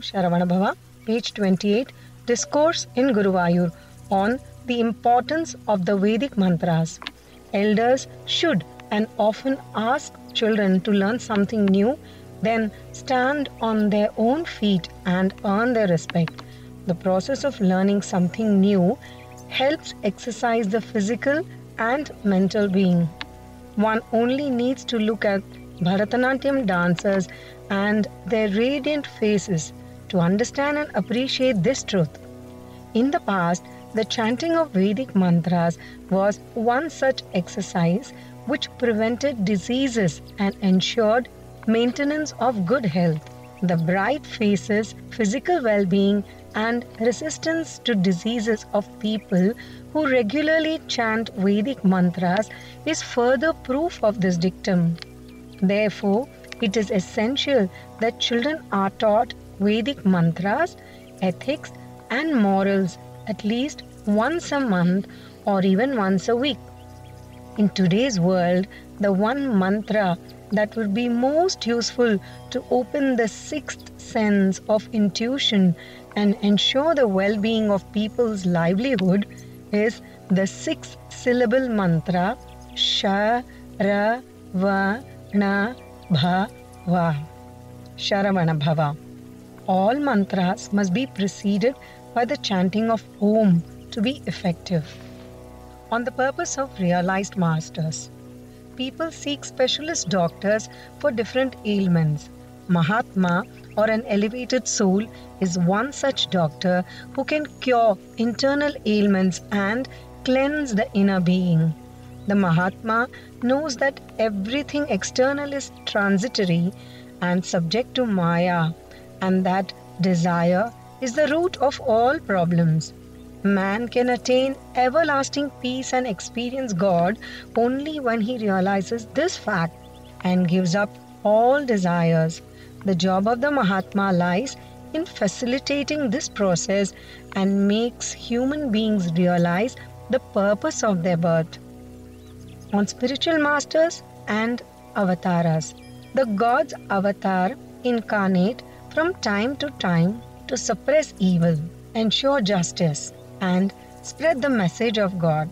Sharavanabhava, page 28, Discourse in Guruvayur on the importance of the Vedic mantras. Elders should and often ask children to learn something new, then stand on their own feet and earn their respect. The process of learning something new helps exercise the physical and mental being. One only needs to look at Bharatanatyam dancers and their radiant faces to understand and appreciate this truth. In the past, the chanting of Vedic mantras was one such exercise which prevented diseases and ensured maintenance of good health. The bright faces, physical well being, and resistance to diseases of people who regularly chant Vedic mantras is further proof of this dictum. Therefore, it is essential that children are taught Vedic mantras, ethics, and morals at least once a month or even once a week. In today's world, the one mantra that would be most useful to open the sixth sense of intuition and ensure the well being of people's livelihood is the six syllable mantra Sha Ra Va Na Bha Va. Sharavana Bhava. All mantras must be preceded by the chanting of Om to be effective. On the purpose of realized masters, people seek specialist doctors for different ailments. Mahatma or an elevated soul is one such doctor who can cure internal ailments and cleanse the inner being. The Mahatma knows that everything external is transitory and subject to Maya, and that desire is the root of all problems. Man can attain everlasting peace and experience God only when he realizes this fact and gives up all desires. The job of the Mahatma lies in facilitating this process and makes human beings realize the purpose of their birth. On spiritual masters and avatars, the gods avatar incarnate from time to time to suppress evil, ensure justice, and spread the message of God.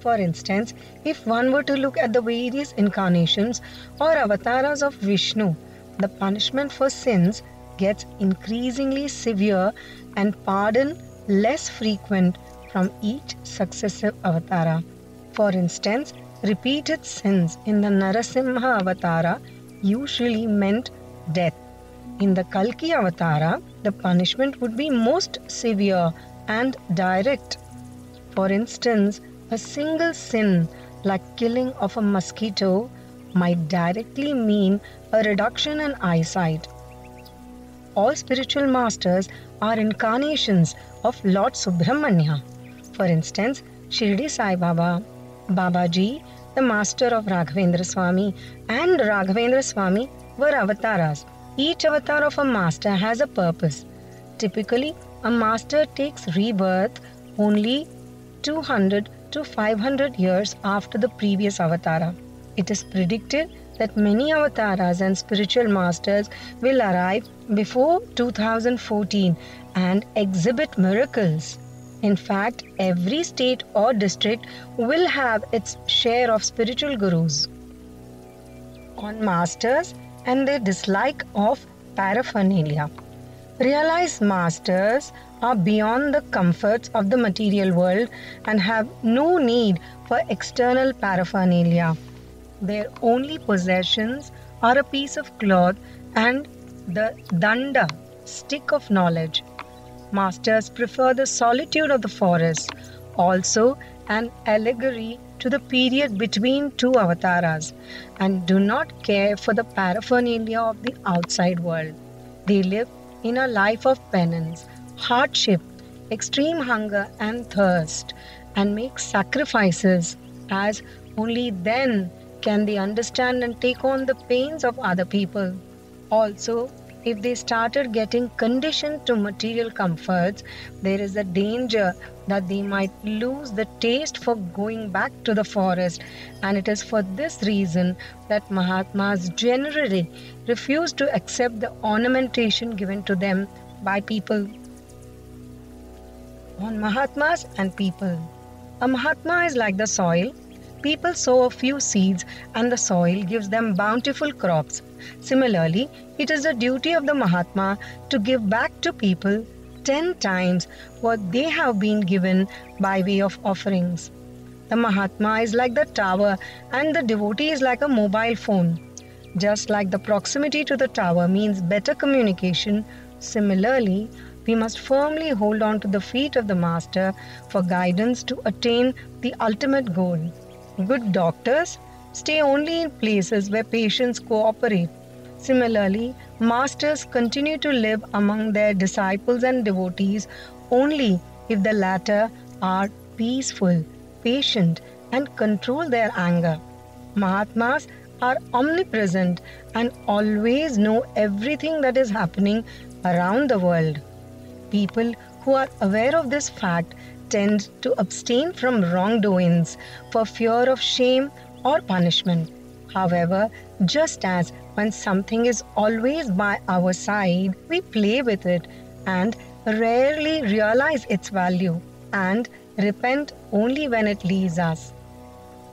For instance, if one were to look at the various incarnations or avatars of Vishnu, the punishment for sins gets increasingly severe and pardon less frequent from each successive avatara. For instance, repeated sins in the Narasimha avatara usually meant death. In the Kalki avatara, the punishment would be most severe and direct. For instance, a single sin like killing of a mosquito might directly mean a reduction in eyesight. All spiritual masters are incarnations of Lord Subramanya. For instance, Shirdi Sai Baba, Babaji, the master of Raghavendra Swami, and Raghavendra Swami were avatars. Each avatar of a master has a purpose. Typically, a master takes rebirth only 200 to 500 years after the previous avatara. It is predicted that many avatars and spiritual masters will arrive before 2014 and exhibit miracles. In fact, every state or district will have its share of spiritual gurus. On masters and their dislike of paraphernalia. Realized masters are beyond the comforts of the material world and have no need for external paraphernalia. Their only possessions are a piece of cloth and the danda, stick of knowledge. Masters prefer the solitude of the forest, also an allegory to the period between two avatars, and do not care for the paraphernalia of the outside world. They live in a life of penance, hardship, extreme hunger, and thirst, and make sacrifices, as only then can they understand and take on the pains of other people. Also, if they started getting conditioned to material comforts, there is a danger that they might lose the taste for going back to the forest. And it is for this reason that Mahatmas generally refuse to accept the ornamentation given to them by people. On Mahatmas and people. A Mahatma is like the soil People sow a few seeds and the soil gives them bountiful crops. Similarly, it is the duty of the Mahatma to give back to people 10 times what they have been given by way of offerings. The Mahatma is like the tower and the devotee is like a mobile phone. Just like the proximity to the tower means better communication, similarly, we must firmly hold on to the feet of the Master for guidance to attain the ultimate goal. Good doctors stay only in places where patients cooperate. Similarly, masters continue to live among their disciples and devotees only if the latter are peaceful, patient, and control their anger. Mahatmas are omnipresent and always know everything that is happening around the world. People who are aware of this fact tend to abstain from wrongdoings for fear of shame or punishment. However, just as when something is always by our side, we play with it and rarely realize its value and repent only when it leaves us.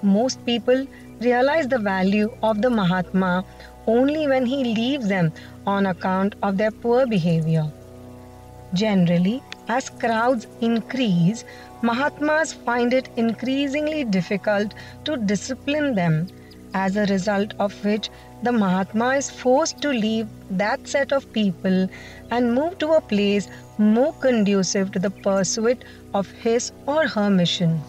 Most people realize the value of the Mahatma only when he leaves them on account of their poor behavior. Generally, as crowds increase, Mahatmas find it increasingly difficult to discipline them, as a result of which the Mahatma is forced to leave that set of people and move to a place more conducive to the pursuit of his or her mission.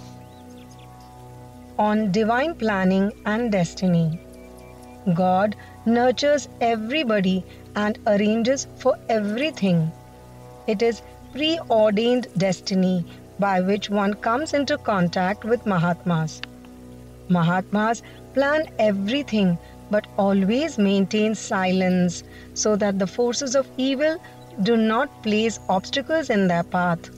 On divine planning and destiny, God nurtures everybody and arranges for everything. It is preordained destiny by which one comes into contact with Mahatmas. Mahatmas plan everything but always maintain silence so that the forces of evil do not place obstacles in their path.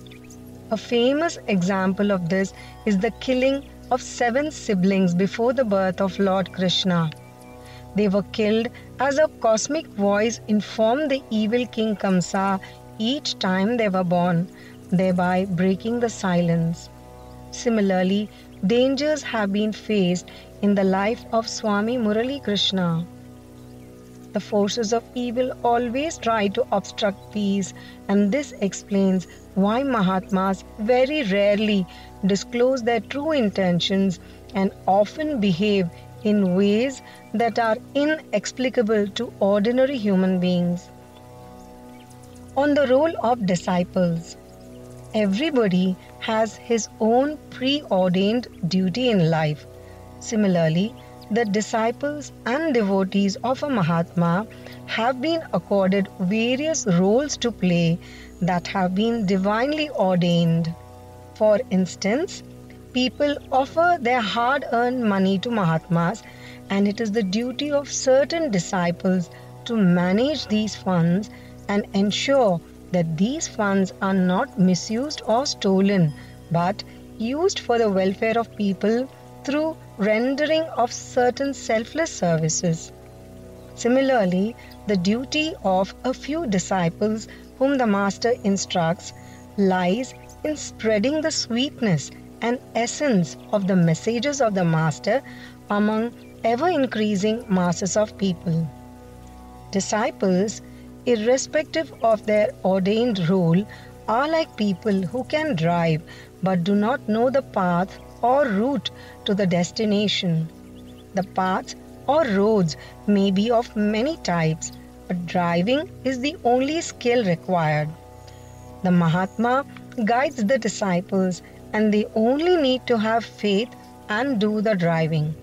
A famous example of this is the killing of seven siblings before the birth of Lord Krishna. They were killed as a cosmic voice informed the evil king Kamsa each time they were born, thereby breaking the silence. Similarly, dangers have been faced in the life of Swami Murali Krishna. The forces of evil always try to obstruct peace, and this explains why Mahatmas very rarely disclose their true intentions and often behave in ways that are inexplicable to ordinary human beings on the role of disciples. Everybody has his own preordained duty in life. Similarly, the disciples and devotees of a Mahatma have been accorded various roles to play that have been divinely ordained. For instance, people offer their hard earned money to Mahatmas, and it is the duty of certain disciples to manage these funds and ensure that these funds are not misused or stolen but used for the welfare of people through rendering of certain selfless services. Similarly, the duty of a few disciples whom the Master instructs lies in spreading the sweetness and essence of the messages of the Master among ever increasing masses of people. Disciples irrespective of their ordained role, are like people who can drive but do not know the path or route to the destination. The paths or roads may be of many types, but driving is the only skill required. The Mahatma guides the disciples, and they only need to have faith and do the driving.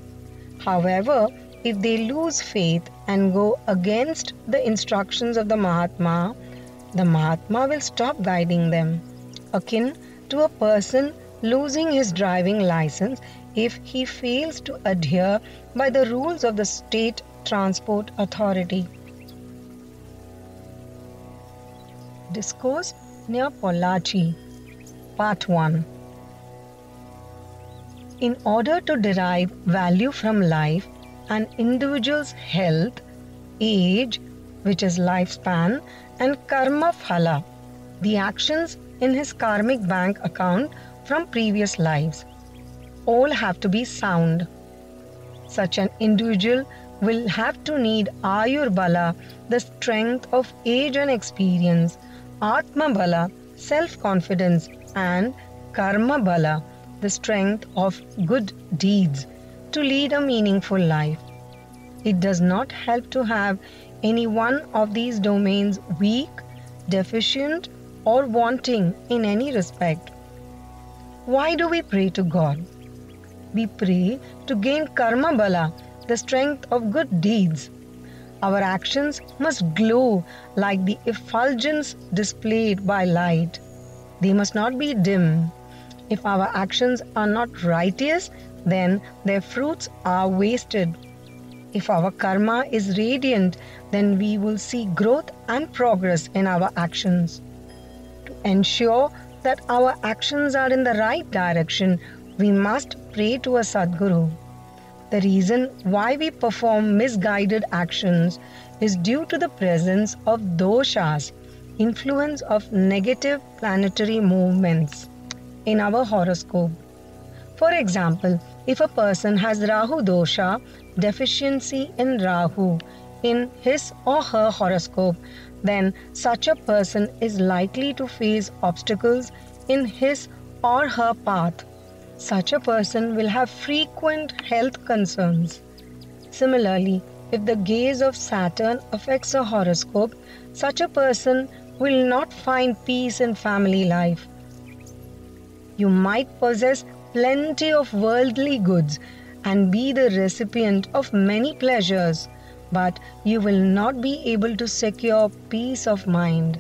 However, if they lose faith and go against the instructions of the Mahatma, the Mahatma will stop guiding them, akin to a person losing his driving license if he fails to adhere by the rules of the state transport authority. Discourse near Pollachi, Part 1. In order to derive value from life, an individual's health, age, which is lifespan, and karma phala, the actions in his karmic bank account from previous lives, all have to be sound. Such an individual will have to need Ayur Bala, the strength of age and experience, Atma Bala, self confidence, and Karma Bala, the strength of good deeds, to lead a meaningful life. It does not help to have any one of these domains weak, deficient, or wanting in any respect. Why do we pray to God? We pray to gain Karma Bala the strength of good deeds. Our actions must glow like the effulgence displayed by light. They must not be dim. If our actions are not righteous, then their fruits are wasted. If our karma is radiant, then we will see growth and progress in our actions. To ensure that our actions are in the right direction, we must pray to a Sadguru. The reason why we perform misguided actions is due to the presence of doshas, influence of negative planetary movements in our horoscope. For example, if a person has Rahu dosha, deficiency in Rahu, in his or her horoscope, then such a person is likely to face obstacles in his or her path such a person will have frequent health concerns. Similarly, if the gaze of Saturn affects a horoscope, such a person will not find peace in family life. You might possess plenty of worldly goods and be the recipient of many pleasures, but you will not be able to secure peace of mind.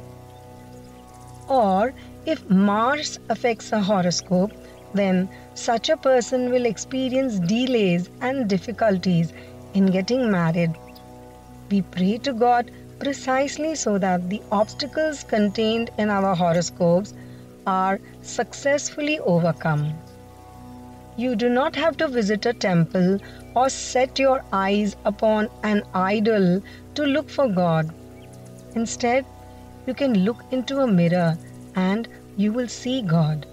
Or if Mars affects a horoscope, then such a person will experience delays and difficulties in getting married. We pray to God precisely so that the obstacles contained in our horoscopes are successfully overcome. You do not have to visit a temple or set your eyes upon an idol to look for God. Instead, you can look into a mirror and you will see God.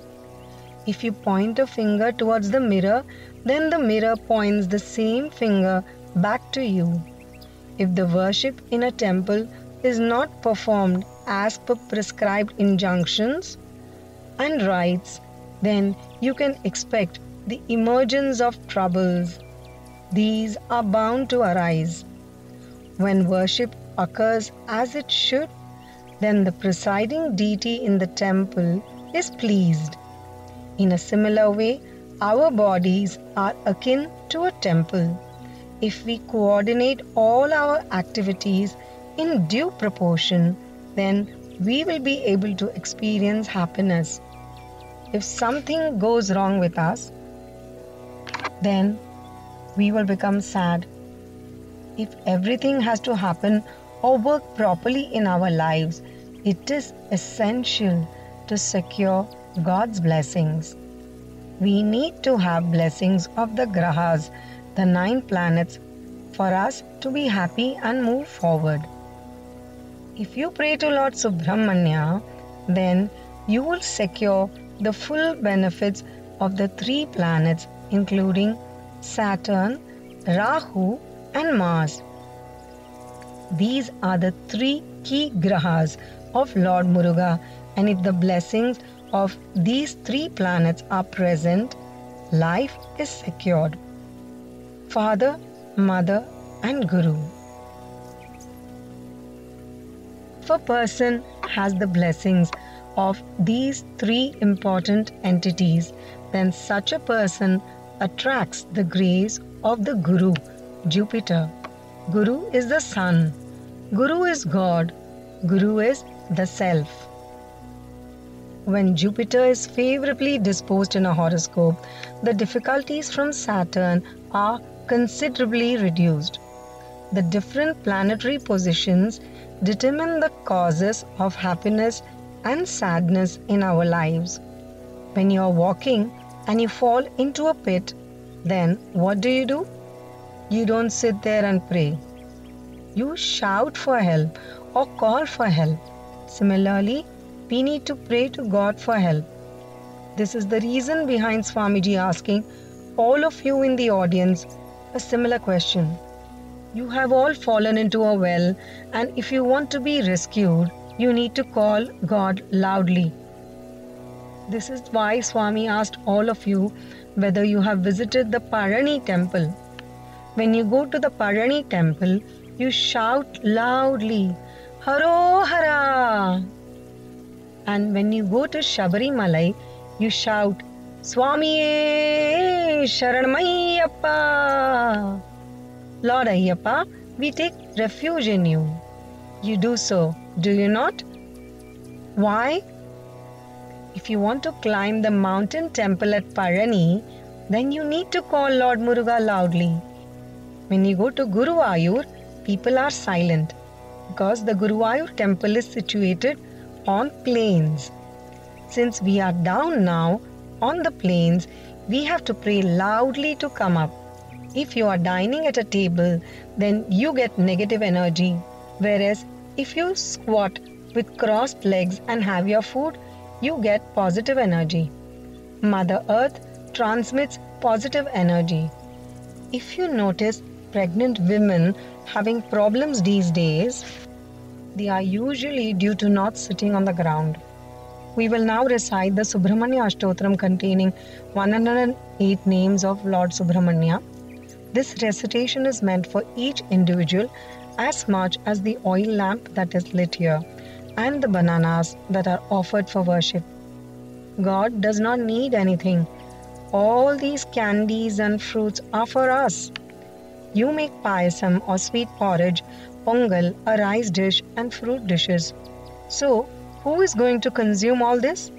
If you point a finger towards the mirror, then the mirror points the same finger back to you. If the worship in a temple is not performed as per prescribed injunctions and rites, then you can expect the emergence of troubles. These are bound to arise. When worship occurs as it should, then the presiding deity in the temple is pleased in a similar way, our bodies are akin to a temple. If we coordinate all our activities in due proportion, then we will be able to experience happiness. If something goes wrong with us, then we will become sad. If everything has to happen or work properly in our lives, it is essential to secure God's blessings. We need to have blessings of the grahas, the nine planets, for us to be happy and move forward. If you pray to Lord Subramanya, then you will secure the full benefits of the three planets, including Saturn, Rahu, and Mars. These are the three key grahas of Lord Muruga, and if the blessings of these three planets are present, life is secured. Father, Mother, and Guru. If a person has the blessings of these three important entities, then such a person attracts the grace of the Guru, Jupiter. Guru is the Sun. Guru is God. Guru is the Self. When Jupiter is favorably disposed in a horoscope, the difficulties from Saturn are considerably reduced. the different planetary positions determine the causes of happiness and sadness in our lives. When you are walking and you fall into a pit, then what do you do? You don't sit there and pray. You shout for help or call for help. Similarly, we need to pray to God for help. This is the reason behind Swamiji asking all of you in the audience a similar question. You have all fallen into a well, and if you want to be rescued, you need to call God loudly. This is why Swami asked all of you whether you have visited the Palani temple. When you go to the Palani temple, you shout loudly, Haro Hara! And when you go to Shabarimalai, you shout, Swami Sharanmayappa! Lord Ayyappa, we take refuge in you. You do so, do you not? Why? If you want to climb the mountain temple at Palani, then you need to call Lord Muruga loudly. When you go to Guruvayur, people are silent because the Guruvayur temple is situated on plains. Since we are down now on the plains, we have to pray loudly to come up. If you are dining at a table, then you get negative energy. Whereas if you squat with crossed legs and have your food, you get positive energy. Mother Earth transmits positive energy. If you notice pregnant women having problems these days, they are usually due to not sitting on the ground. We will now recite the Subramanya Ashtotram containing 108 names of Lord Subramanya. This recitation is meant for each individual as much as the oil lamp that is lit here and the bananas that are offered for worship. God does not need anything. All these candies and fruits are for us. You make payasam or sweet porridge, pongal, a rice dish, and fruit dishes. So, who is going to consume all this?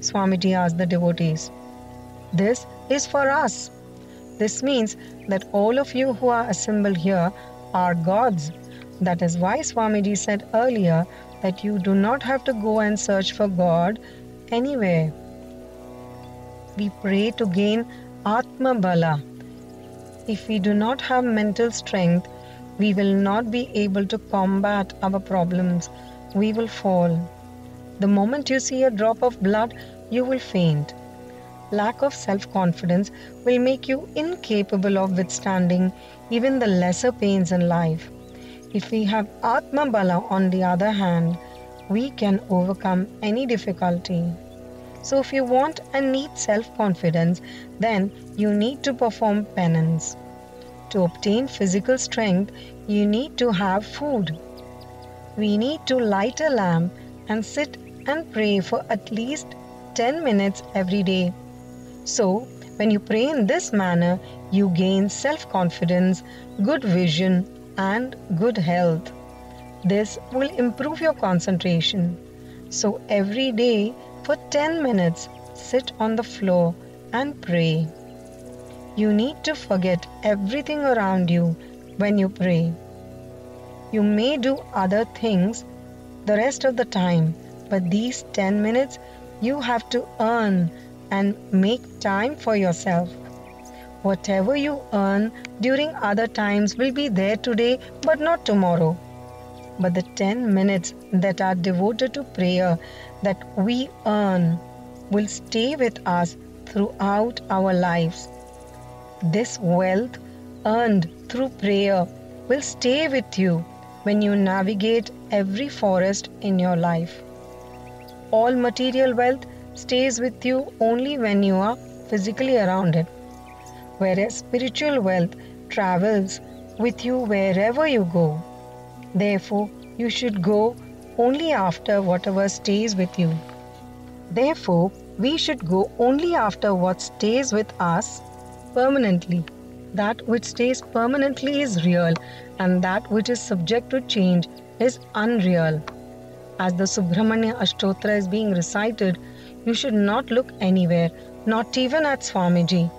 Swamiji asked the devotees. This is for us. This means that all of you who are assembled here are gods. That is why Swamiji said earlier that you do not have to go and search for God anywhere. We pray to gain Atma Bala. If we do not have mental strength, we will not be able to combat our problems. We will fall. The moment you see a drop of blood, you will faint. Lack of self confidence will make you incapable of withstanding even the lesser pains in life. If we have Atma Bala, on the other hand, we can overcome any difficulty. So, if you want and need self confidence, then you need to perform penance. To obtain physical strength, you need to have food. We need to light a lamp and sit and pray for at least 10 minutes every day. So, when you pray in this manner, you gain self confidence, good vision, and good health. This will improve your concentration. So, every day for 10 minutes, sit on the floor and pray. You need to forget everything around you when you pray. You may do other things the rest of the time, but these 10 minutes you have to earn and make time for yourself. Whatever you earn during other times will be there today but not tomorrow. But the 10 minutes that are devoted to prayer that we earn will stay with us throughout our lives. This wealth earned through prayer will stay with you when you navigate every forest in your life. All material wealth stays with you only when you are physically around it whereas spiritual wealth travels with you wherever you go. Therefore, you should go only after whatever stays with you. Therefore, we should go only after what stays with us permanently. That which stays permanently is real, and that which is subject to change is unreal. As the Subramanya Ashtotra is being recited, you should not look anywhere, not even at Swamiji.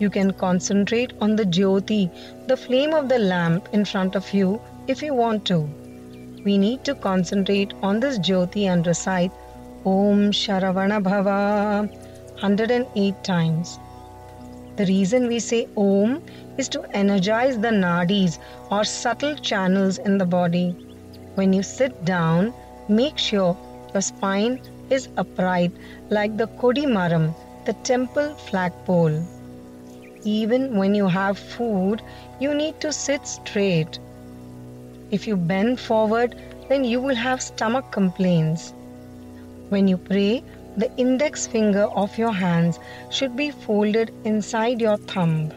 You can concentrate on the Jyoti, the flame of the lamp in front of you, if you want to. We need to concentrate on this Jyoti and recite Om Sharavana Bhava 108 times. The reason we say Om is to energize the nadis or subtle channels in the body. When you sit down, make sure your spine is upright like the Kodimaram, the temple flagpole. Even when you have food, you need to sit straight. If you bend forward, then you will have stomach complaints. When you pray, the index finger of your hands should be folded inside your thumb.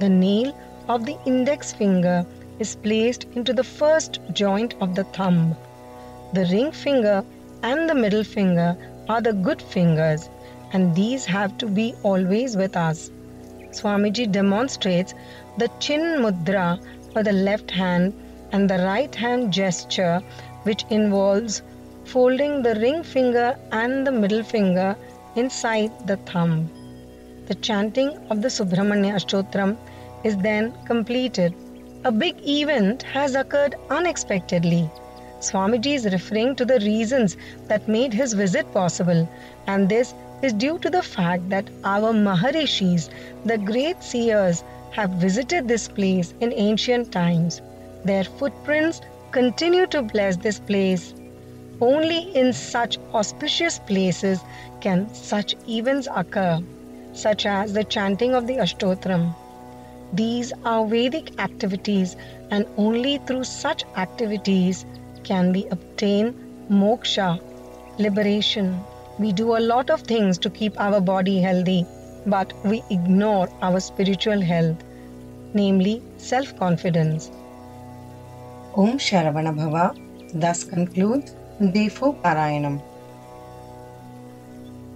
The nail of the index finger is placed into the first joint of the thumb. The ring finger and the middle finger are the good fingers, and these have to be always with us. Swamiji demonstrates the chin mudra for the left hand and the right hand gesture, which involves folding the ring finger and the middle finger inside the thumb. The chanting of the Subramanya Ashtotram is then completed. A big event has occurred unexpectedly. Swamiji is referring to the reasons that made his visit possible, and this is due to the fact that our Maharishis, the great seers, have visited this place in ancient times. Their footprints continue to bless this place. Only in such auspicious places can such events occur, such as the chanting of the Ashtotram. These are Vedic activities, and only through such activities can we obtain moksha, liberation. We do a lot of things to keep our body healthy, but we ignore our spiritual health, namely self confidence. Om Sharavana Bhava thus concludes Defo Parayanam.